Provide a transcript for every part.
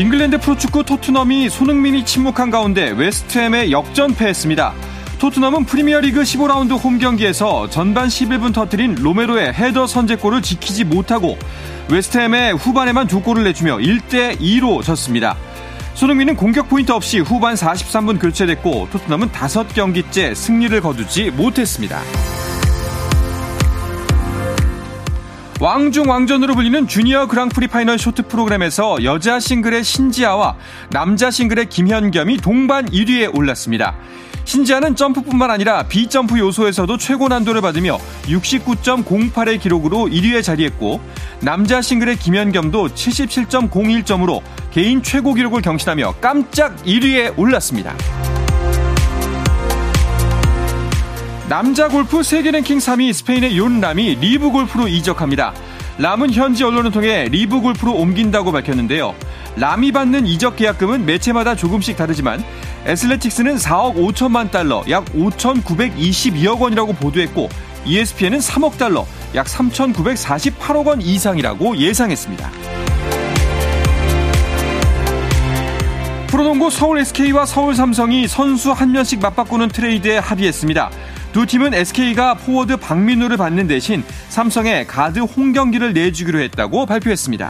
잉글랜드 프로축구 토트넘이 손흥민이 침묵한 가운데 웨스트햄에 역전패했습니다. 토트넘은 프리미어리그 15라운드 홈 경기에서 전반 11분 터뜨린 로메로의 헤더 선제골을 지키지 못하고 웨스트햄에 후반에만 두 골을 내주며 1대 2로 졌습니다. 손흥민은 공격 포인트 없이 후반 43분 교체됐고 토트넘은 5경기째 승리를 거두지 못했습니다. 왕중 왕전으로 불리는 주니어 그랑프리 파이널 쇼트 프로그램에서 여자 싱글의 신지아와 남자 싱글의 김현겸이 동반 1위에 올랐습니다. 신지아는 점프뿐만 아니라 비점프 요소에서도 최고 난도를 받으며 69.08의 기록으로 1위에 자리했고 남자 싱글의 김현겸도 77.01점으로 개인 최고 기록을 경신하며 깜짝 1위에 올랐습니다. 남자 골프 세계 랭킹 3위 스페인의 욘 람이 리브 골프로 이적합니다. 람은 현지 언론을 통해 리브 골프로 옮긴다고 밝혔는데요. 람이 받는 이적 계약금은 매체마다 조금씩 다르지만 애슬레틱스는 4억 5천만 달러, 약 5,922억 원이라고 보도했고 ESPN은 3억 달러, 약 3,948억 원 이상이라고 예상했습니다. 프로농구 서울 SK와 서울 삼성이 선수 한 명씩 맞바꾸는 트레이드에 합의했습니다. 두 팀은 SK가 포워드 박민우를 받는 대신 삼성에 가드 홍경기를 내주기로 했다고 발표했습니다.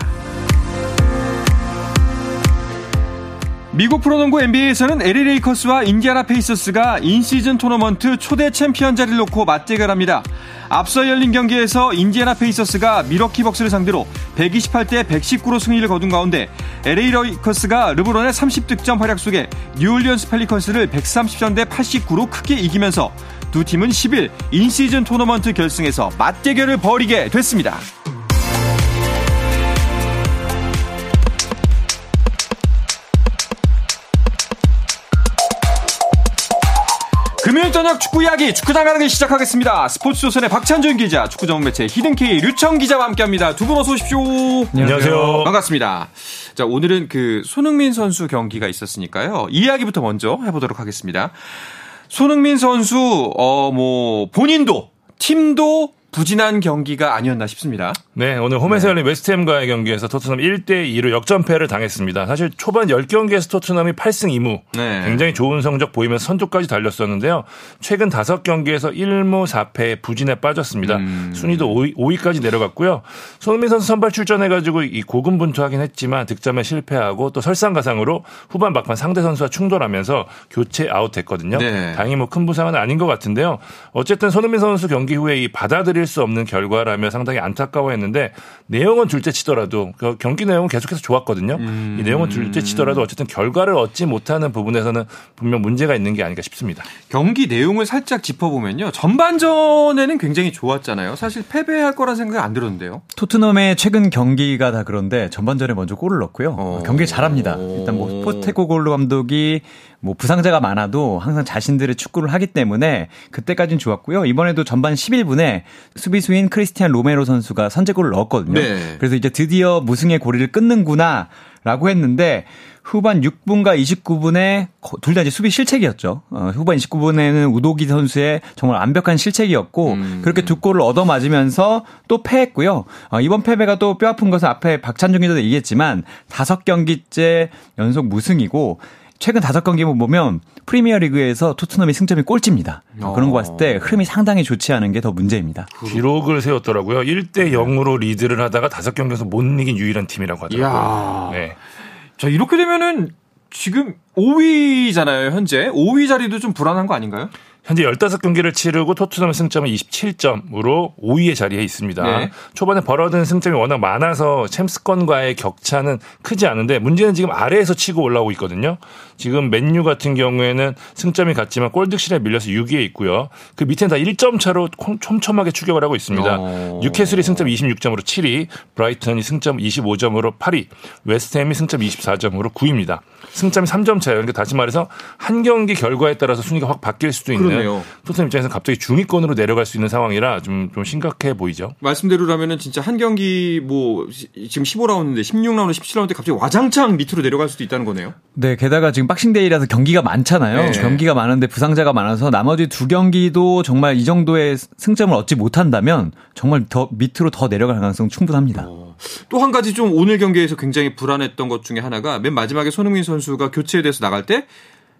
미국 프로농구 NBA에서는 LA 레이커스와 인디아나 페이서스가 인시즌 토너먼트 초대 챔피언 자리를 놓고 맞대결합니다. 앞서 열린 경기에서 인디아나 페이서스가 밀워키 벅스를 상대로 128대 119로 승리를 거둔 가운데 LA 레이커스가 르브론의 30득점 활약 속에 뉴올리언스 펠리컨스를 130대 89로 크게 이기면서 두 팀은 10일 인시즌 토너먼트 결승에서 맞대결을 벌이게 됐습니다. 금요일 저녁 축구 이야기 축구장 가는 길 시작하겠습니다. 스포츠 조선의 박찬준 기자, 축구 전문 매체 히든케이 류청 기자와 함께합니다. 두 분 어서 오십시오. 안녕하세요. 반갑습니다. 자 오늘은 그 손흥민 선수 경기가 있었으니까요. 이 이야기부터 먼저 해보도록 하겠습니다. 손흥민 선수 어 뭐 본인도 팀도 부진한 경기가 아니었나 싶습니다. 네, 오늘 홈에서 열린 웨스트햄과의 경기에서 토트넘 1대 2로 역전패를 당했습니다. 사실 초반 10경기에서 토트넘이 8승 2무 네. 굉장히 좋은 성적 보이면서 선두까지 달렸었는데요. 최근 5경기에서 1무 4패 부진에 빠졌습니다. 음. 순위도 5위, 5위 까지 내려갔고요. 손흥민 선수 선발 출전해 가지고 이 고군분투하긴 했지만 득점에 실패하고 또 설상가상으로 후반 막판 상대 선수와 충돌하면서 교체 아웃했거든요. 네. 다행히 뭐 큰 부상은 아닌 것 같은데요. 어쨌든 손흥민 선수 경기 후에 이 받아들 일수 없는 결과라며 상당히 안타까워했는데 내용은 둘째 치더라도 그 경기 내용은 계속해서 좋았거든요. 음. 이 내용은 둘째 치더라도 어쨌든 결과를 얻지 못하는 부분에서는 분명 문제가 있는 게 아닌가 싶습니다. 경기 내용을 살짝 짚어보면요. 전반전에는 굉장히 좋았잖아요. 사실 패배할 거란 생각이 안 들었는데요. 토트넘의 최근 경기가 다 그런데 전반전에 먼저 골을 넣고요. 어. 경기 잘합니다. 일단 뭐 포테코 골로 감독이 뭐 부상자가 많아도 항상 자신들의 축구를 하기 때문에 그때까지는 좋았고요. 이번에도 전반 11분에 수비수인 크리스티안 로메로 선수가 선제골을 넣었거든요. 네. 그래서 이제 드디어 무승의 고리를 끊는구나. 라고 했는데 후반 6분과 29분에 둘 다 이제 수비 실책이었죠. 어, 후반 29분에는 우도기 선수의 정말 완벽한 실책이었고 음. 그렇게 두 골을 얻어 맞으면서 또 패했고요. 어, 이번 패배가 또 뼈아픈 것은 앞에 박찬중 기자도 얘기했지만 다섯 경기째 연속 무승이고 최근 다섯 경기만 보면 프리미어 리그에서 토트넘의 승점이 꼴찌입니다. 어. 그런 거 봤을 때 흐름이 상당히 좋지 않은 게 더 문제입니다. 기록을 세웠더라고요. 1대 0으로 리드를 하다가 다섯 경기에서 못 이긴 유일한 팀이라고 하더라고요. 이야. 네. 자, 이렇게 되면은 지금 5위잖아요, 현재. 5위 자리도 좀 불안한 거 아닌가요? 현재 15경기를 치르고 토트넘의 승점은 27점으로 5위의 자리에 있습니다. 네. 초반에 벌어든 승점이 워낙 많아서 챔스권과의 격차는 크지 않은데 문제는 지금 아래에서 치고 올라오고 있거든요. 지금 맨유 같은 경우에는 승점이 같지만 골득실에 밀려서 6위에 있고요. 그 밑에는 다 1점 차로 촘촘하게 추격을 하고 있습니다. 어... 뉴캐슬이 승점 26점으로 7위, 브라이턴이 승점 25점으로 8위, 웨스트햄이 승점 24점으로 9위입니다. 승점이 3점 차예요. 그러니까 다시 말해서 한 경기 결과에 따라서 순위가 확 바뀔 수도 있는 그러네요. 토트넘 입장에서 갑자기 중위권으로 내려갈 수 있는 상황이라 좀, 좀 심각해 보이죠. 말씀대로라면은 진짜 한 경기 뭐 지금 15라운드인데 16라운드, 17라운드 갑자기 와장창 밑으로 내려갈 수도 있다는 거네요. 네, 게다가 지금 박싱데이라서 경기가 많잖아요. 네. 경기가 많은데 부상자가 많아서 나머지 두 경기도 정말 이 정도의 승점을 얻지 못한다면 정말 더 밑으로 더 내려갈 가능성 충분합니다. 어. 또한 가지 좀 오늘 경기에서 굉장히 불안했던 것 중에 하나가 맨 마지막에 손흥민 선수가 교체에 대해서 나갈 때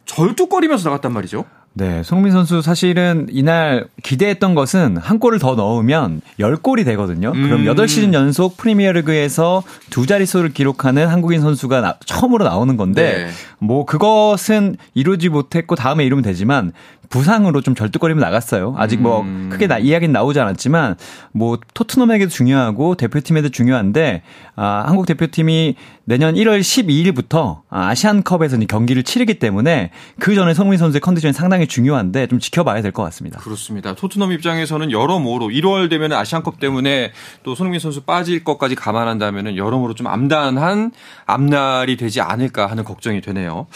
절뚝거리면서 나갔단 말이죠. 네, 손흥민 선수 사실은 이날 기대했던 것은 한 골을 더 넣으면 10골이 되거든요. 음. 그럼 8시즌 연속 프리미어리그에서 두 자릿수를 기록하는 한국인 선수가 나, 처음으로 나오는 건데 네. 뭐 그것은 이루지 못했고 다음에 이루면 되지만 부상으로 좀 절뚝거리면 나갔어요. 아직 뭐 음. 크게 나, 이야기는 나오지 않았지만 뭐 토트넘에게도 중요하고 대표팀에도 중요한데 아, 한국 대표팀이 내년 1월 12일부터 아시안컵에서 경기를 치르기 때문에 그 전에 성민 선수의 컨디션이 상당히 중요한데 좀 지켜봐야 될 것 같습니다. 그렇습니다. 토트넘 입장에서는 여러모로 1월 되면 아시안컵 때문에 또 손흥민 선수 빠질 것까지 감안한다면 여러모로 좀 암단한 앞날이 되지 않을까 하는 걱정이 되네요.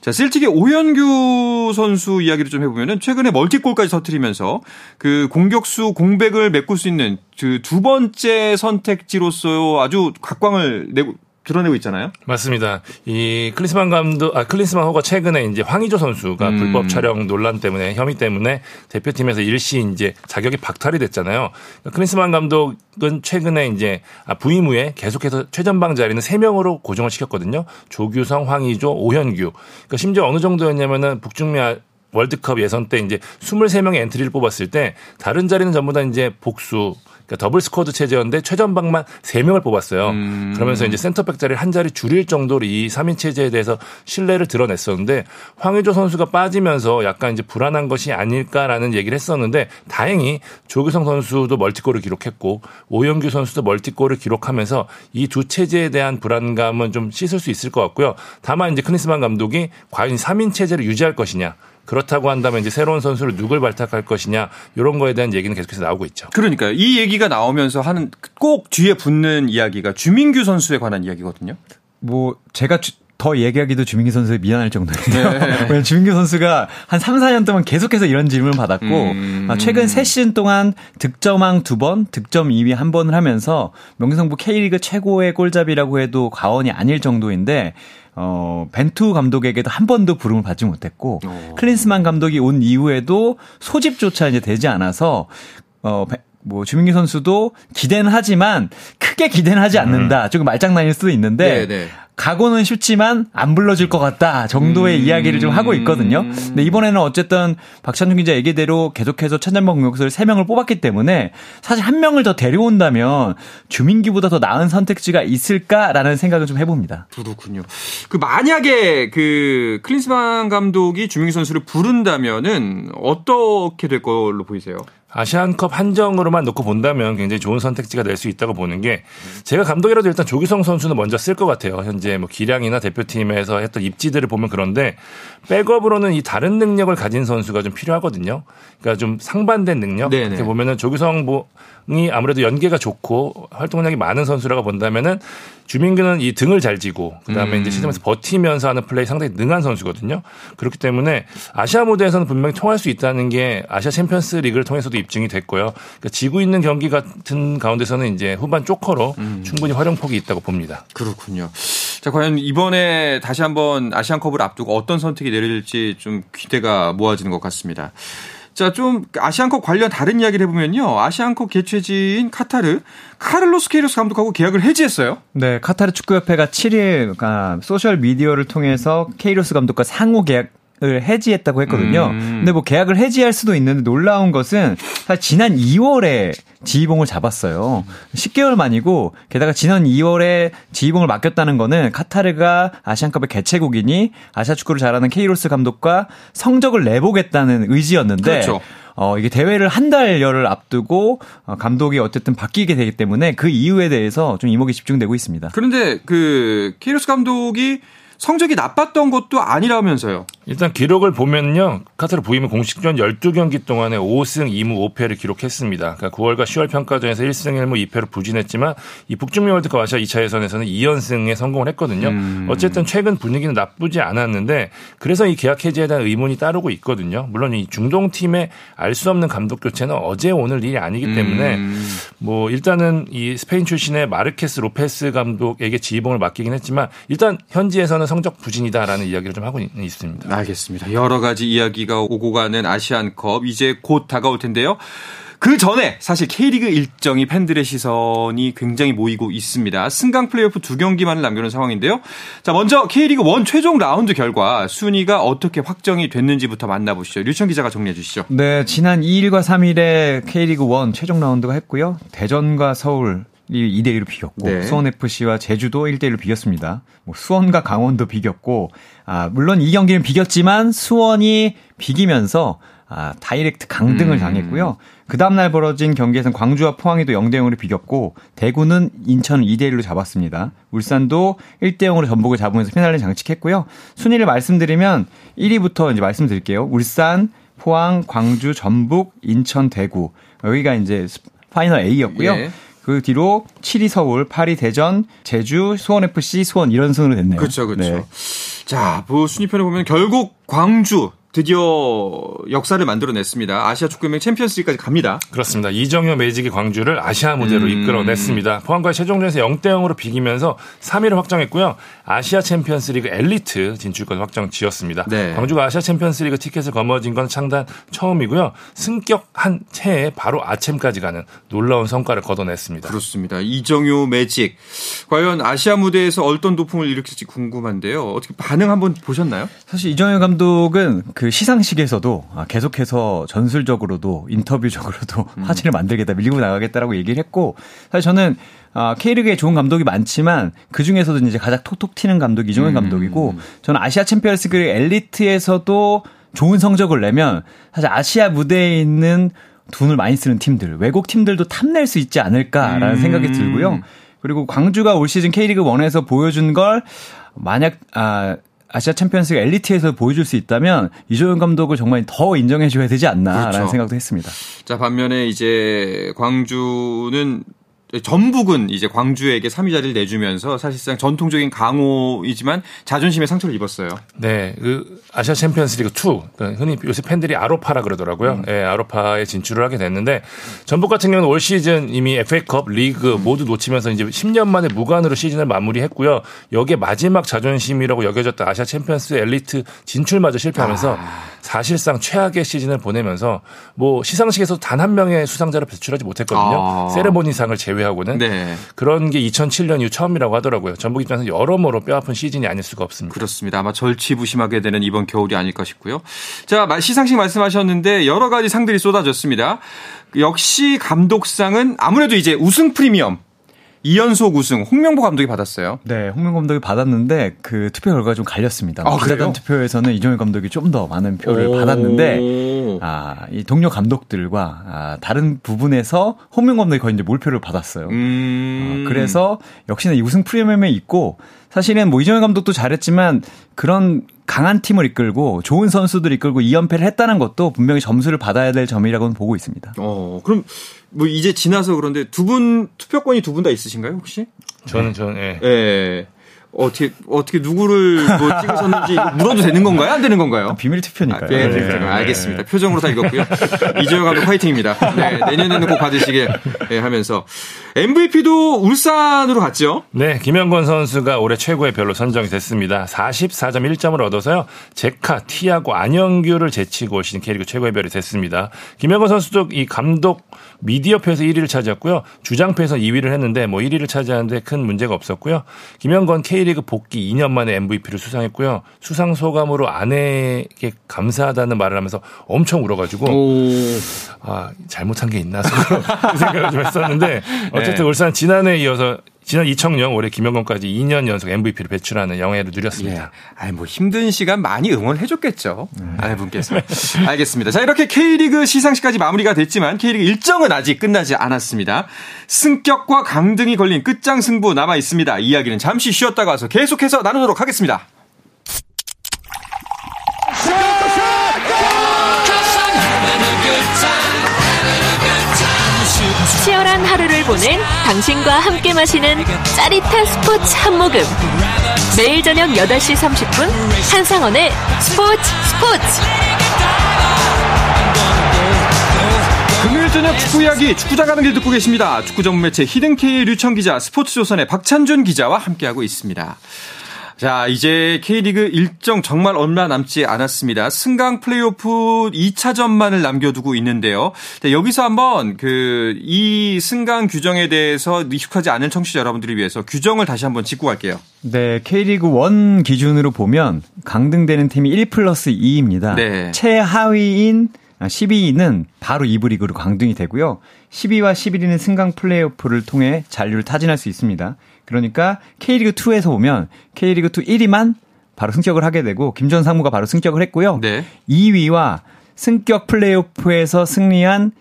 자, 셀틱의 오현규 선수 이야기를 좀 해보면은 최근에 멀티골까지 터트리면서 그 공격수 공백을 메꿀 수 있는 그 두 번째 선택지로서 아주 각광을 내고 드러내고 있잖아요. 맞습니다. 이 클리스만 감독, 아, 클리스만 호가 최근에 이제 황의조 선수가 음. 불법 촬영 논란 때문에 혐의 때문에 대표팀에서 일시 이제 자격이 박탈이 됐잖아요. 클린스만 감독은 최근에 이제 아, 부임 후에 계속해서 최전방 자리는 3명으로 고정을 시켰거든요. 조규성, 황의조, 오현규. 그러니까 심지어 어느 정도였냐면은 북중미 월드컵 예선 때 이제 23명의 엔트리를 뽑았을 때 다른 자리는 전부 다 이제 복수 그러니까 더블 스쿼드 체제였는데 최전방만 3명을 뽑았어요. 음. 그러면서 이제 센터백 자리를 한 자리 줄일 정도로 이 3인 체제에 대해서 신뢰를 드러냈었는데 황의조 선수가 빠지면서 약간 이제 불안한 것이 아닐까라는 얘기를 했었는데 다행히 조규성 선수도 멀티골을 기록했고 오영규 선수도 멀티골을 기록하면서 이 두 체제에 대한 불안감은 좀 씻을 수 있을 것 같고요. 다만 이제 크니스만 감독이 과연 3인 체제를 유지할 것이냐 그렇다고 한다면 이제 새로운 선수를 누굴 발탁할 것이냐 이런 거에 대한 얘기는 계속해서 나오고 있죠. 그러니까요. 이 얘기가 나오면서 하는 꼭 뒤에 붙는 이야기가 주민규 선수에 관한 이야기거든요. 뭐 제가 주, 더 얘기하기도 주민규 선수에 미안할 정도예요. 네. 왜냐면 주민규 선수가 한 3, 4년 동안 계속해서 이런 질문을 받았고 음. 아, 최근 3시즌 동안 득점왕 2번, 득점 2위 1번을 하면서 명성부 K리그 최고의 골잡이라고 해도 과언이 아닐 정도인데 어, 벤투 감독에게도 한 번도 부름을 받지 못했고, 오. 어. 클린스만 감독이 온 이후에도 소집조차 이제 되지 않아서, 어, 뭐 주민기 선수도 기대는 하지만 크게 기대는 하지 않는다. 음. 조금 말장난일 수도 있는데 네네. 네. 각오는 쉽지만 안 불러줄 것 같다 정도의 음. 이야기를 좀 하고 있거든요. 근데 이번에는 어쨌든 박찬중 기자 얘기대로 계속해서 천전방 공격수를 3명을 뽑았기 때문에 사실 한 명을 더 데려온다면 주민기보다 더 나은 선택지가 있을까라는 생각을 좀 해봅니다. 그렇군요. 그 만약에 그 클린스만 감독이 주민기 선수를 부른다면은 어떻게 될 걸로 보이세요? 아시안컵 한정으로만 놓고 본다면 굉장히 좋은 선택지가 될 수 있다고 보는 게 제가 감독이라도 일단 조규성 선수는 먼저 쓸 것 같아요. 현재 뭐 기량이나 대표팀에서 했던 입지들을 보면 그런데 백업으로는 이 다른 능력을 가진 선수가 좀 필요하거든요. 그러니까 좀 상반된 능력. 네네. 이렇게 보면은 조규성 이 아무래도 연계가 좋고 활동량이 많은 선수라고 본다면은 주민규는 이 등을 잘 지고 그다음에 음. 이제 시즌에서 버티면서 하는 플레이 상당히 능한 선수거든요. 그렇기 때문에 아시아 무대에서는 분명히 통할 수 있다는 게 아시아 챔피언스 리그를 통해서도 입증이 됐고요. 그러니까 지고 있는 경기 같은 가운데서는 이제 후반 조커로 음. 충분히 활용폭이 있다고 봅니다. 그렇군요. 자, 과연 이번에 다시 한번 아시안컵을 앞두고 어떤 선택이 내려질지 좀 기대가 모아지는 것 같습니다. 자, 좀 아시안컵 관련 다른 이야기를 해보면요. 아시안컵 개최지인 카타르 카를로스 케이로스 감독하고 계약을 해지했어요. 네, 카타르 축구협회가 7일 그러니까 소셜 미디어를 통해서 케이로스 감독과 상호 계약 을 해지했다고 했거든요. 음. 근데 뭐 계약을 해지할 수도 있는데 놀라운 것은 사실 지난 2월에 지휘봉을 잡았어요. 10개월 만이고 게다가 지난 2월에 지휘봉을 맡겼다는 거는 카타르가 아시안컵의 개최국이니 아시아 축구를 잘하는 케이로스 감독과 성적을 내보겠다는 의지였는데 그렇죠. 어, 이게 대회를 한 달여를 앞두고 어, 감독이 어쨌든 바뀌게 되기 때문에 그 이유에 대해서 좀 이목이 집중되고 있습니다. 그런데 그 케이로스 감독이 성적이 나빴던 것도 아니라면서요. 일단 기록을 보면요. 카타르 부임은 공식전 12경기 동안에 5승 2무 5패를 기록했습니다. 그러니까 9월과 10월 평가전에서 1승 1무 2패로 부진했지만 이 북중미 월드컵 아시아 2차 예선에서는 2연승에 성공을 했거든요. 음. 어쨌든 최근 분위기는 나쁘지 않았는데 그래서 이 계약 해지에 대한 의문이 따르고 있거든요. 물론 이 중동 팀의 알 수 없는 감독 교체는 어제 오늘 일이 아니기 때문에 음. 뭐 일단은 이 스페인 출신의 마르케스 로페스 감독에게 지휘봉을 맡기긴 했지만 일단 현지에서는 성적 부진이다라는 이야기를 좀 하고 있습니다. 알겠습니다. 여러 가지 이야기가 오고 가는 아시안컵 이제 곧 다가올 텐데요. 그 전에 사실 K리그 일정이 팬들의 시선이 굉장히 모이고 있습니다. 승강 플레이오프 두 경기만을 남겨놓은 상황인데요. 자, 먼저 K리그 one 최종 라운드 결과 순위가 어떻게 확정이 됐는지부터 만나보시죠. 류청 기자가 정리해 주시죠. 네, 지난 2일과 3일에 K리그 one 최종 라운드가 했고요. 대전과 서울 2대 2로 비겼고 네. 수원 FC와 제주도 1대 1로 비겼습니다. 뭐 수원과 강원도 비겼고 아 물론 이 경기는 비겼지만 수원이 비기면서 아 다이렉트 강등을 음. 당했고요. 그 다음 날 벌어진 경기에서는 광주와 포항이 0대 0으로 비겼고 대구는 인천을 2대 1로 잡았습니다. 울산도 1대 0으로 전북을 잡으면서 피날레 장식했고요. 순위를 말씀드리면 1위부터 이제 말씀드릴게요. 울산, 포항, 광주, 전북, 인천, 대구. 여기가 이제 파이널 A였고요. 예. 그 뒤로 7위 서울, 8위 대전, 제주, 수원FC, 수원 이런 순으로 됐네요. 그렇죠, 그렇죠. 네. 자, 뭐 순위편을 보면 결국 광주 드디어 역사를 만들어냈습니다. 아시아 축구연맹 챔피언스리까지 갑니다. 그렇습니다. 이정효 매직이 광주를 아시아 무대로 음. 이끌어냈습니다. 포항과의 최종전에서 0대 0으로 비기면서 3위를 확정했고요. 아시아 챔피언스리그 엘리트 진출까지 확정 지었습니다. 네. 광주가 아시아 챔피언스리그 티켓을 거머쥔 건 창단 처음이고요. 승격 한 채에 바로 아챔까지 가는 놀라운 성과를 거둬냈습니다. 그렇습니다. 이정효 매직 과연 아시아 무대에서 어떤 도풍을 일으킬지 궁금한데요. 어떻게 반응 한번 보셨나요? 사실 이정효 감독은 그 시상식에서도 아, 계속해서 전술적으로도 인터뷰적으로도 음. 화제를 만들겠다 밀고 나가겠다라고 얘기를 했고 사실 저는 아, K리그에 좋은 감독이 많지만 그 중에서도 이제 가장 톡톡 튀는 감독이 이종현 음. 감독이고 저는 아시아 챔피언스리그 엘리트에서도 좋은 성적을 내면 사실 아시아 무대에 있는 돈을 많이 쓰는 팀들 외국 팀들도 탐낼 수 있지 않을까라는 음. 생각이 들고요. 그리고 광주가 올 시즌 K리그 1에서 보여준 걸 만약 아 아시아 챔피언스 엘리트에서 보여줄 수 있다면 이정효 감독을 정말 더 인정해줘야 되지 않나라는 그렇죠. 생각도 했습니다. 자 반면에 이제 광주는 전북은 이제 광주에게 3위 자리를 내주면서 사실상 전통적인 강호이지만 자존심에 상처를 입었어요. 네, 그 아시아 챔피언스리그 2, 그 흔히 요새 팬들이 아로파라 그러더라고요. 음. 네, 아로파에 진출을 하게 됐는데 전북 같은 경우는 올 시즌 이미 FA컵, 리그 모두 놓치면서 이제 10년 만에 무관으로 시즌을 마무리했고요. 여기에 마지막 자존심이라고 여겨졌던 아시아 챔피언스 엘리트 진출마저 실패하면서 아. 사실상 최악의 시즌을 보내면서 뭐 시상식에서 단 한 명의 수상자를 배출하지 못했거든요. 아. 세레모니상을 제외 하고는 네. 그런 게 2007년 이후 처음이라고 하더라고요. 전북 입장에서 여러모로 뼈아픈 시즌이 아닐 수가 없습니다. 그렇습니다. 아마 절치부심하게 되는 이번 겨울이 아닐까 싶고요. 자 시상식 말씀하셨는데 여러 가지 상들이 쏟아졌습니다. 역시 감독상은 아무래도 이제 우승 프리미엄 2연속 우승 홍명보 감독이 받았어요. 네, 홍명보 감독이 받았는데 그 투표 결과가 좀 갈렸습니다. 아, 기자단 투표에서는 이종일 감독이 좀 더 많은 표를 오. 받았는데 아, 이 동료 감독들과 아, 다른 부분에서 홍명보 감독이 거의 이제 몰표를 받았어요. 음. 아, 그래서 역시나 이 우승 프리미엄에 있고 사실은 뭐 이정현 감독도 잘했지만 그런 강한 팀을 이끌고 좋은 선수들 이끌고 2연패를 했다는 것도 분명히 점수를 받아야 될 점이라고는 보고 있습니다. 어, 그럼 뭐 이제 지나서 그런데 두 분 투표권이 두 분 다 있으신가요, 혹시? 저는 저는 예. 예. 어떻게 어떻게 누구를 뭐 찍으셨는지 물어도 되는 건가요? 안 되는 건가요? 비밀 투표니까요. 아, 네, 비밀 투표. 네. 알겠습니다. 표정으로 다 읽었고요. 이재용 감독 화이팅입니다. 네, 내년에는 꼭 받으시길 네, 하면서 MVP도 울산으로 갔죠. 네, 김영권 선수가 올해 최고의 별로 선정이 됐습니다. 44.1점을 얻어서요. 제카, 티아고, 안영규를 제치고 시즌 K리그 최고의 별이 됐습니다. 김영권 선수도 이 감독 미디어표에서 1위를 차지했고요. 주장표에서 2위를 했는데 뭐 1위를 차지하는데 큰 문제가 없었고요. 김영건 K리그 복귀 2년 만에 MVP를 수상했고요. 수상 소감으로 아내에게 감사하다는 말을 하면서 엄청 울어가지고 아 잘못한 게 있나 그 생각을 좀 했었는데 어쨌든 네. 울산 지난해에 이어서 지난 2000년 올해 김영건까지 2년 연속 MVP를 배출하는 영예를 누렸습니다. 예. 아니 뭐 힘든 시간 많이 응원해 줬겠죠. 음. 아내분께서. 알겠습니다. 자 이렇게 K리그 시상식까지 마무리가 됐지만 K리그 일정은 아직 끝나지 않았습니다. 승격과 강등이 걸린 끝장 승부 남아 있습니다. 이야기는 잠시 쉬었다가 와서 계속해서 나누도록 하겠습니다. 치열한 하루를 보낸 당신과 함께 마시는 짜릿한 스포츠 한 모금. 매일 저녁 8시 30분 한상원의 스포츠 스포츠. 금요일 저녁 축구 이야기 축구장 가는 길 듣고 계십니다. 축구 전문 매체 히든케이 류청 기자, 스포츠조선의 박찬준 기자와 함께하고 있습니다. 자, 이제 K리그 일정 정말 얼마 남지 않았습니다. 승강 플레이오프 2차전만을 남겨두고 있는데요. 자, 여기서 한번 그 이 승강 규정에 대해서 익숙하지 않은 청취자 여러분들을 위해서 규정을 다시 한번 짚고 갈게요. 네, K리그 1 기준으로 보면 강등되는 팀이 1 플러스 2입니다. 네. 최하위인 12위는 바로 2부 리그로 강등이 되고요. 10위와 11위는 승강 플레이오프를 통해 잔류를 타진할 수 있습니다. 그러니까 K리그 2에서 보면 K리그 2 1위만 바로 승격을 하게 되고 김전 상무가 바로 승격을 했고요. 네. 2위와 승격 플레이오프에서 승리한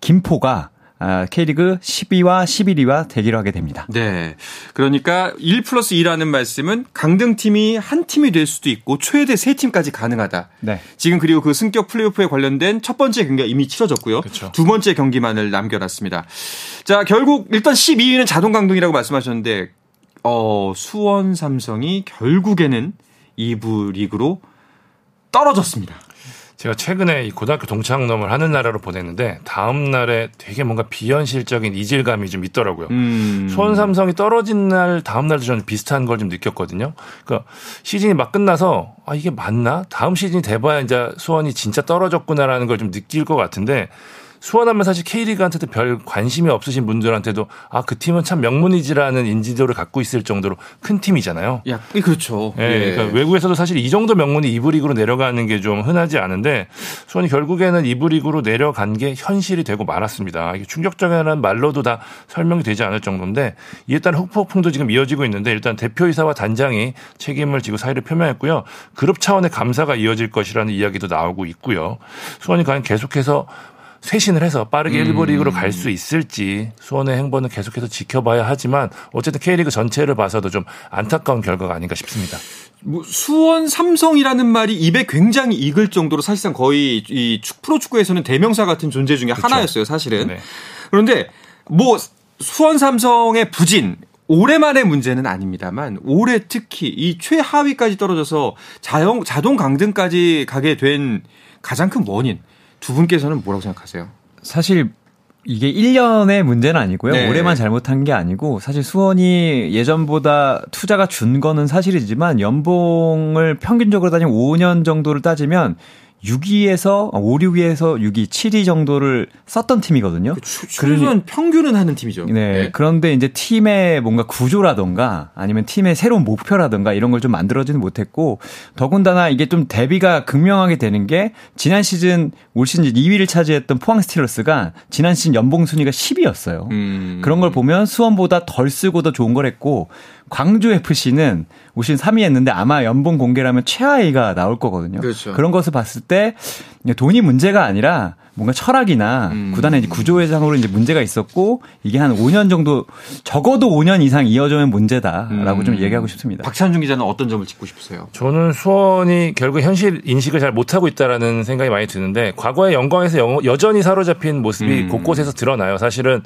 김포가 아, K리그 12와 11위와 대기를 하게 됩니다. 네. 그러니까 1 플러스 2라는 말씀은 강등팀이 한 팀이 될 수도 있고 최대 3팀까지 가능하다. 네. 지금 그리고 그 승격 플레이오프에 관련된 첫 번째 경기가 이미 치러졌고요. 그렇죠. 두 번째 경기만을 남겨놨습니다. 자, 결국 일단 12위는 자동 강등이라고 말씀하셨는데 어, 수원 삼성이 결국에는 2부 리그로 떨어졌습니다. 제가 최근에 이 고등학교 동창넘을 하는 나라로 보냈는데 다음 날에 되게 뭔가 비현실적인 이질감이 좀 있더라고요. 음. 수원 삼성이 떨어진 날 다음 날도 저는 비슷한 걸 좀 느꼈거든요. 그러니까 시즌이 막 끝나서 아 이게 맞나? 다음 시즌이 돼봐야 이제 수원이 진짜 떨어졌구나라는 걸 좀 느낄 것 같은데 수원하면 사실 K리그한테도 별 관심이 없으신 분들한테도 아, 그 팀은 참 명문이지라는 인지도를 갖고 있을 정도로 큰 팀이잖아요. 야, 그렇죠. 예, 예. 그러니까 외국에서도 사실 이 정도 명문이 이부 리그로 내려가는 게 좀 흔하지 않은데 수원이 결국에는 이부 리그로 내려간 게 현실이 되고 말았습니다. 이게 충격적이라는 말로도 다 설명이 되지 않을 정도인데 이에 따른 흑폭풍도 지금 이어지고 있는데 일단 대표이사와 단장이 책임을 지고 사의를 표명했고요. 그룹 차원의 감사가 이어질 것이라는 이야기도 나오고 있고요. 수원이 과연 계속해서 쇄신을 해서 빠르게 음. 1부 리그로 갈 수 있을지 수원의 행보는 계속해서 지켜봐야 하지만 어쨌든 K리그 전체를 봐서도 좀 안타까운 결과가 아닌가 싶습니다. 뭐 수원 삼성이라는 말이 입에 굉장히 익을 정도로 사실상 거의 이 프로 축구에서는 대명사 같은 존재 중에 그렇죠. 하나였어요, 사실은. 네. 그런데 뭐 수원 삼성의 부진 올해만의 문제는 아닙니다만 올해 특히 이 최하위까지 떨어져서 자동 자동 강등까지 가게 된 가장 큰 원인 두 분께서는 뭐라고 생각하세요? 사실 이게 1년의 문제는 아니고요. 네. 올해만 잘못한 게 아니고 사실 수원이 예전보다 투자가 준 거는 사실이지만 연봉을 평균적으로 따지면 5년 정도를 따지면 6위에서 5, 6위에서 6위, 7위 정도를 썼던 팀이거든요. 그러면 평균은 하는 팀이죠. 네, 네. 그런데 이제 팀의 뭔가 구조라던가 아니면 팀의 새로운 목표라던가 이런 걸 좀 만들어지는 못했고 더군다나 이게 좀 대비가 극명하게 되는 게 지난 시즌 올 시즌 2위를 차지했던 포항 스틸러스가 지난 시즌 연봉 순위가 10위였어요. 음. 그런 걸 보면 수원보다 덜 쓰고 더 좋은 걸 했고 광주 FC는 오신 3위 했는데 아마 연봉 공개라면 최하위가 나올 거거든요. 그렇죠. 그런 것을 봤을 때 돈이 문제가 아니라 뭔가 철학이나 음. 구단의 구조회장으로 이제 문제가 있었고 이게 한 5년 정도 적어도 5년 이상 이어지면 문제다라고 음. 좀 얘기하고 싶습니다. 박찬중 기자는 어떤 점을 짚고 싶으세요? 저는 수원이 결국 현실 인식을 잘 못하고 있다라는 생각이 많이 드는데 과거의 영광에서 여전히 사로잡힌 모습이 음. 곳곳에서 드러나요. 사실은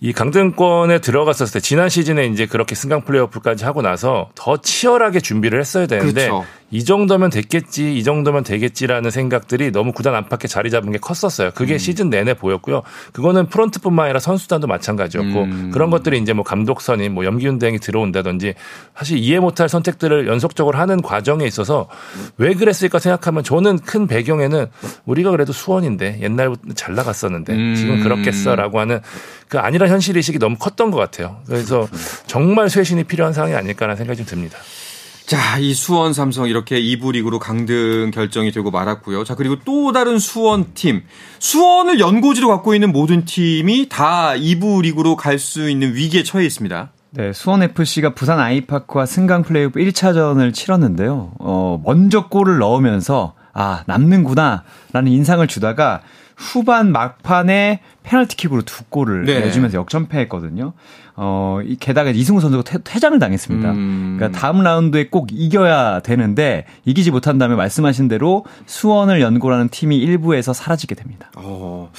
이 강등권에 들어갔었을 때 지난 시즌에 이제 그렇게 승강 플레이오프까지 하고 나서 더 치열하게 준비를 했어야 되는데 그렇죠. 이 정도면 됐겠지, 이 정도면 되겠지라는 생각들이 너무 구단 안팎에 자리 잡은 게 컸었어요. 그게 음. 시즌 내내 보였고요. 그거는 프런트뿐만 아니라 선수단도 마찬가지였고 음. 그런 것들이 이제 뭐 감독선이 뭐 염기훈 대행이 들어온다든지 사실 이해 못할 선택들을 연속적으로 하는 과정에 있어서 왜 그랬을까 생각하면 저는 큰 배경에는 우리가 그래도 수원인데 옛날부터 잘 나갔었는데 음. 지금 그렇겠어라고 하는 그 아니라 현실 의식이 너무 컸던 것 같아요. 그래서 정말 쇄신이 필요한 상황이 아닐까라는 생각이 좀 듭니다. 자, 이 수원 삼성 이렇게 2부 리그로 강등 결정이 되고 말았고요. 자, 그리고 또 다른 수원 팀. 수원을 연고지로 갖고 있는 모든 팀이 다 2부 리그로 갈 수 있는 위기에 처해 있습니다. 네, 수원 FC가 부산 아이파크와 승강 플레이오프 1차전을 치렀는데요. 어, 먼저 골을 넣으면서 아, 남는구나 라는 인상을 주다가 후반 막판에 페널티킥으로 두 골을 네. 내주면서 역전패했거든요. 어, 이 게다가 이승우 선수가 퇴, 장을 당했습니다. 음. 그러니까 다음 라운드에 꼭 이겨야 되는데 이기지 못한다면 말씀하신 대로 수원을 연고라는 팀이 일부에서 사라지게 됩니다. 어.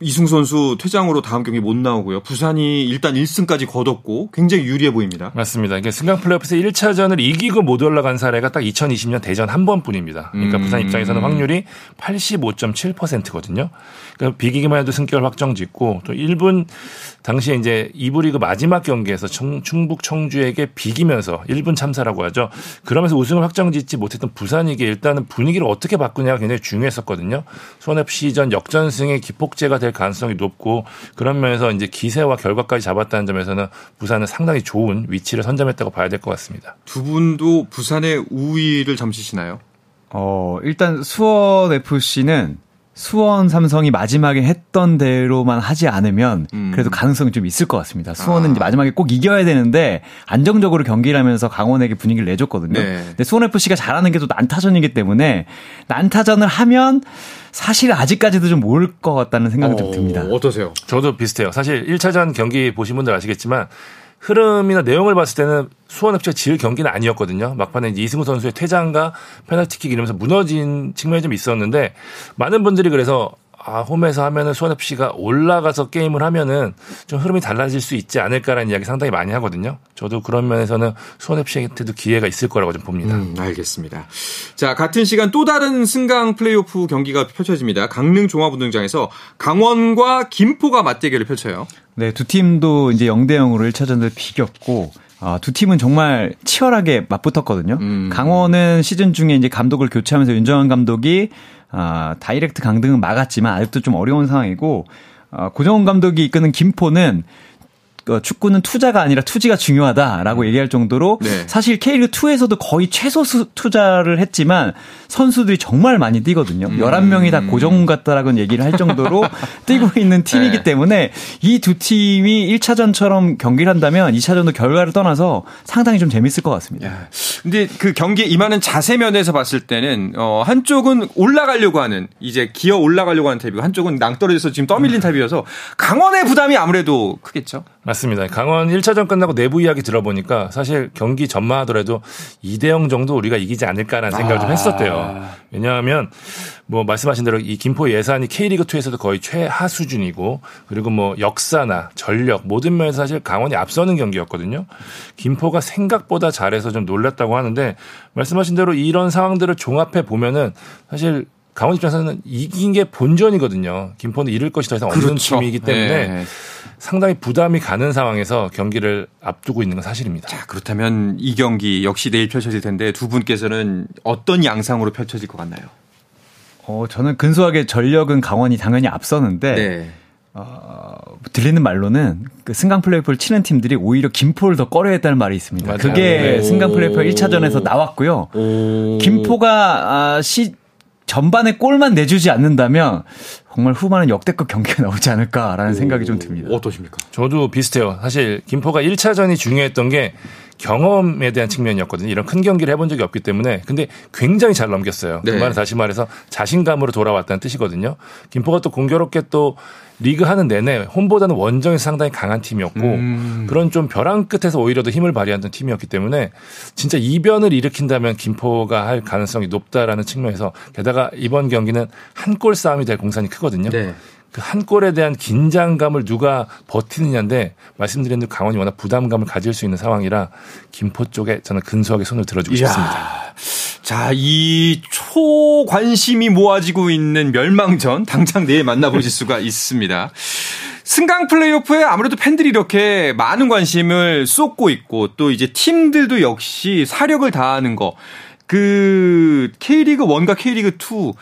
이승 선수 퇴장으로 다음 경기 못 나오고요. 부산이 일단 1승까지 거뒀고 굉장히 유리해 보입니다. 맞습니다. 이게 승강 플레이오프에서 1차전을 이기고 못 올라간 사례가 딱 2020년 대전 한 번뿐입니다. 그러니까 음. 부산 입장에서는 확률이 85.7%거든요. 그러니까 비기기만 해도 승격을 확정 짓고 또 1분 당시에 이제 2부 리그 마지막 경기에서 청, 충북 청주에게 비기면서 1분 참사라고 하죠. 그러면서 우승을 확정 짓지 못했던 부산이게 일단은 분위기를 어떻게 바꾸냐가 굉장히 중요했었거든요. 손FC전 역전승의 기폭제가 될 가능성이 높고 그런 면에서 이제 기세와 결과까지 잡았다는 점에서는 부산은 상당히 좋은 위치를 선점했다고 봐야 될 것 같습니다. 두 분도 부산의 우위를 점치시나요? 어, 일단 수원 FC는 수원 삼성이 마지막에 했던 대로만 하지 않으면 음. 그래도 가능성이 좀 있을 것 같습니다. 수원은 아. 이제 마지막에 꼭 이겨야 되는데 안정적으로 경기를 하면서 강원에게 분위기를 내줬거든요. 네. 근데 수원 FC가 잘하는 게 또 난타전이기 때문에 난타전을 하면 사실 아직까지도 좀 모를 것 같다는 생각이 어, 좀 듭니다. 어떠세요? 저도 비슷해요. 사실 1차전 경기 보신 분들 아시겠지만 흐름이나 내용을 봤을 때는 수원FC가 질 경기는 아니었거든요. 막판에 이승우 선수의 퇴장과 페널티킥 이러면서 무너진 측면이 좀 있었는데 많은 분들이 그래서 아, 홈에서 하면은 수원FC가 올라가서 게임을 하면은 좀 흐름이 달라질 수 있지 않을까라는 이야기 상당히 많이 하거든요. 저도 그런 면에서는 수원FC한테도 기회가 있을 거라고 좀 봅니다. 음, 알겠습니다. 자, 같은 시간 또 다른 승강 플레이오프 경기가 펼쳐집니다. 강릉 종합운동장에서 강원과 김포가 맞대결을 펼쳐요. 네, 두 팀도 이제 0대 0으로 1차전을 비겼고 아, 두 팀은 정말 치열하게 맞붙었거든요. 음. 강원은 시즌 중에 이제 감독을 교체하면서 윤정환 감독이 아, 다이렉트 강등은 막았지만 아직도 좀 어려운 상황이고 아, 고정훈 감독이 이끄는 김포는 그 축구는 투자가 아니라 투지가 중요하다라고 음. 얘기할 정도로 네. 사실 K리그 2에서도 거의 최소 투자를 했지만 선수들이 정말 많이 뛰거든요. 음. 11명이 다 고정 같다라고 얘기를 할 정도로 뛰고 있는 팀이기 네. 때문에 이 두 팀이 1차전처럼 경기를 한다면 2차전도 결과를 떠나서 상당히 좀 재밌을 것 같습니다. 야. 근데 그 경기에 임하는 자세 면에서 봤을 때는 어 한쪽은 올라가려고 하는 이제 기어 올라가려고 하는 타입이고 한쪽은 낭떠러져서 지금 떠밀린 타입이어서 강원의 부담이 아무래도 크겠죠. 맞습니다. 강원 1차전 끝나고 내부 이야기 들어보니까 사실 경기 전만 하더라도 2대0 정도 우리가 이기지 않을까라는 생각을 아. 좀 했었대요. 왜냐하면 뭐 말씀하신 대로 이 김포 예산이 K리그2에서도 거의 최하 수준이고 그리고 뭐 역사나 전력 모든 면에서 사실 강원이 앞서는 경기였거든요. 김포가 생각보다 잘해서 좀 놀랐다고 하는데 말씀하신 대로 이런 상황들을 종합해 보면은 사실 강원 입장에서는 이긴 게 본전이거든요. 김포는 잃을 것이 더 이상 없는 그렇죠. 팀이기 때문에 네. 상당히 부담이 가는 상황에서 경기를 앞두고 있는 건 사실입니다. 자, 그렇다면 이 경기 역시 내일 펼쳐질 텐데 두 분께서는 어떤 양상으로 펼쳐질 것 같나요? 어, 저는 근소하게 전력은 강원이 당연히 앞서는데 네. 어, 들리는 말로는 그 승강 플레이오프를 치는 팀들이 오히려 김포를 더 꺼려 했다는 말이 있습니다. 맞아요. 그게 네. 승강 플레이오프 1차전에서 나왔고요. 오. 김포가 아, 시 전반에 골만 내주지 않는다면 정말 후반은 역대급 경기가 나오지 않을까라는 오, 생각이 좀 듭니다. 어떠십니까? 저도 비슷해요. 사실 김포가 1차전이 중요했던 게 경험에 대한 측면이었거든요. 이런 큰 경기를 해본 적이 없기 때문에. 근데 굉장히 잘 넘겼어요. 그 네. 그 말은 다시 말해서 자신감으로 돌아왔다는 뜻이거든요. 김포가 또 공교롭게 또 리그 하는 내내 홈보다는 원정에서 상당히 강한 팀이었고 음. 그런 좀 벼랑 끝에서 오히려 더 힘을 발휘하던 팀이었기 때문에 진짜 이변을 일으킨다면 김포가 할 가능성이 높다라는 측면에서 게다가 이번 경기는 한 골 싸움이 될 공산이 크거든요. 네. 그 한 골에 대한 긴장감을 누가 버티느냐인데 말씀드린 대로 강원이 워낙 부담감을 가질 수 있는 상황이라 김포 쪽에 저는 근소하게 손을 들어주고 이야. 싶습니다. 자, 이 초관심이 모아지고 있는 멸망전 당장 내일 만나보실 수가 있습니다. 승강 플레이오프에 아무래도 팬들이 이렇게 많은 관심을 쏟고 있고 또 이제 팀들도 역시 사력을 다하는 거. 그 K리그 1과 K리그 2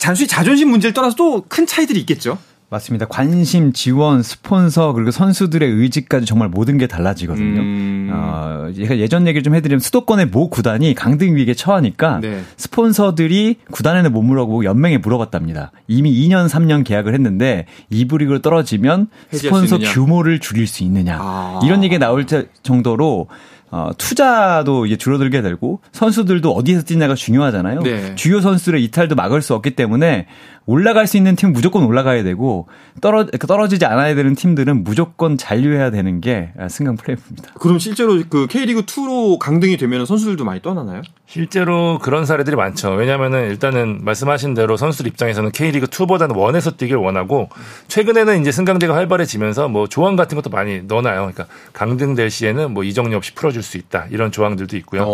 단순히 자존심 문제를 떠나서 또 큰 차이들이 있겠죠. 맞습니다. 관심, 지원, 스폰서 그리고 선수들의 의지까지 정말 모든 게 달라지거든요. 음. 어, 예전 얘기를 좀 해드리면 수도권의 모 구단이 강등 위기에 처하니까 네. 스폰서들이 구단에는 못 물어보고 연맹에 물어봤답니다. 이미 2년, 3년 계약을 했는데 2부 리그로 떨어지면 스폰서 규모를 줄일 수 있느냐 아. 이런 얘기 나올 정도로 어, 투자도 이게 줄어들게 되고 선수들도 어디에서 뛰냐가 중요하잖아요. 네. 주요 선수들의 이탈도 막을 수 없기 때문에 올라갈 수 있는 팀은 무조건 올라가야 되고 떨어 떨어지지 않아야 되는 팀들은 무조건 잔류해야 되는 게 승강 플레이오프입니다. 그럼 실제로 그 K리그 2로 강등이 되면 선수들도 많이 떠나나요? 실제로 그런 사례들이 많죠. 왜냐하면은 일단은 말씀하신 대로 선수들 입장에서는 K리그 2보다는 원에서 뛰길 원하고 최근에는 이제 승강대가 활발해지면서 뭐 조항 같은 것도 많이 넣어놔요. 그러니까 강등될 시에는 뭐 이정료 없이 풀어줄 수 있다 이런 조항들도 있고요.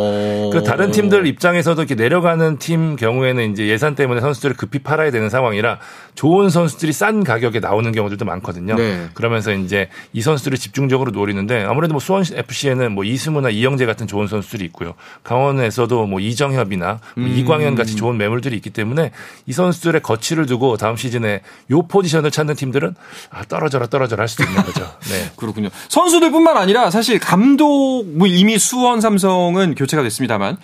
그 다른 팀들 입장에서도 이렇게 내려가는 팀 경우에는 이제 예산 때문에 선수들을 급히 팔아야 되는 상황 이라 좋은 선수들이 싼 가격에 나오는 경우들도 많거든요. 네. 그러면서 이제 이 선수들을 집중적으로 노리는데 아무래도 뭐 수원 FC에는 뭐 이승우나 이영재 같은 좋은 선수들이 있고요. 강원에서도 뭐 이정협이나 뭐 음. 이광현 같이 좋은 매물들이 있기 때문에 이 선수들의 거치를 두고 다음 시즌에 요 포지션을 찾는 팀들은 아, 떨어져라 떨어져라 할 수도 있는 거죠. 네. 그렇군요. 선수들뿐만 아니라 사실 감독 뭐 이미 수원 삼성은 교체가 됐습니다만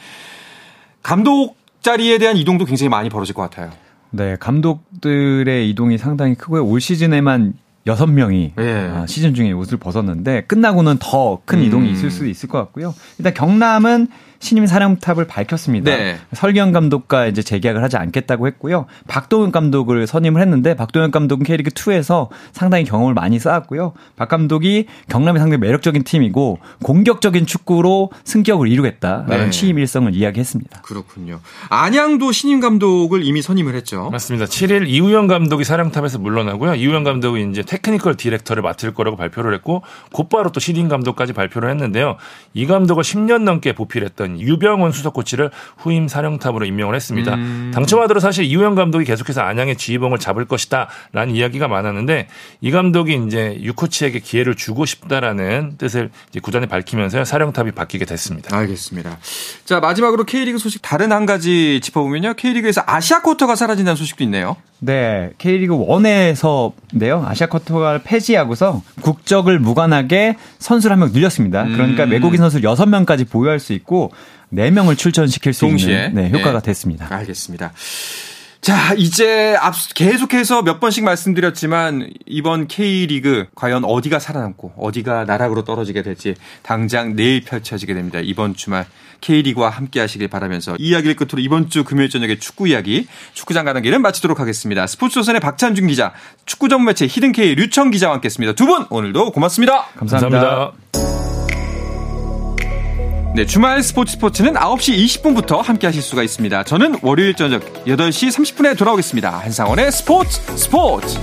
감독 자리에 대한 이동도 굉장히 많이 벌어질 것 같아요. 네, 감독들의 이동이 상당히 크고요. 올 시즌에만 여섯 명이 예. 시즌 중에 옷을 벗었는데 끝나고는 더 큰 이동이 음. 있을 수도 있을 것 같고요. 일단 경남은 신임 사령탑을 밝혔습니다. 네. 설기현 감독과 이제 재계약을 하지 않겠다고 했고요. 박동혁 감독을 선임을 했는데 박동혁 감독은 K리그 2에서 상당히 경험을 많이 쌓았고요. 박 감독이 경남이 상당히 매력적인 팀이고 공격적인 축구로 승격을 이루겠다라는 네. 취임 일성을 이야기했습니다. 그렇군요. 안양도 신임 감독을 이미 선임을 했죠. 맞습니다. 7일 이우형 감독이 사령탑에서 물러나고요. 이우형 감독이 이제 technical director를 맡을 거라고 발표를 했고 곧바로 또 신임 감독까지 발표를 했는데요. 이 감독을 10년 넘게 보필했던 있던 유병원 수석 코치를 후임 사령탑으로 임명을 했습니다. 음. 당초마대로 사실 이우영 감독이 계속해서 안양의 지휘봉을 잡을 것이다라는 이야기가 많았는데 이 감독이 이제 유 코치에게 기회를 주고 싶다라는 뜻을 이제 구단에 밝히면서 사령탑이 바뀌게 됐습니다. 알겠습니다. 자 마지막으로 K리그 소식 다른 한 가지 짚어보면요. K리그에서 아시아 쿼터가 사라진다는 소식도 있네요. 네, K리그 1에서인데요. 아시아 쿼터가 폐지하고서 국적을 무관하게 선수를 한 명 늘렸습니다. 그러니까 음. 외국인 선수 6명까지 보유할 수 있고 4명을 출전시킬 수 동시에. 있는 네, 효과가 네. 됐습니다. 알겠습니다. 자, 이제 앞, 계속해서 몇 번씩 말씀드렸지만, 이번 K리그, 과연 어디가 살아남고, 어디가 나락으로 떨어지게 될지, 당장 내일 펼쳐지게 됩니다. 이번 주말 K리그와 함께 하시길 바라면서, 이야기를 끝으로 이번 주 금요일 저녁에 축구 이야기, 축구장 가는 길은 마치도록 하겠습니다. 스포츠조선의 박찬준 기자, 축구 전문 매체 히든K 류청 기자와 함께 했습니다. 두 분, 오늘도 고맙습니다. 감사합니다. 감사합니다. 네, 주말 스포츠 스포츠는 9시 20분부터 함께 하실 수가 있습니다. 저는 월요일 저녁 8시 30분에 돌아오겠습니다. 한상원의 스포츠 스포츠!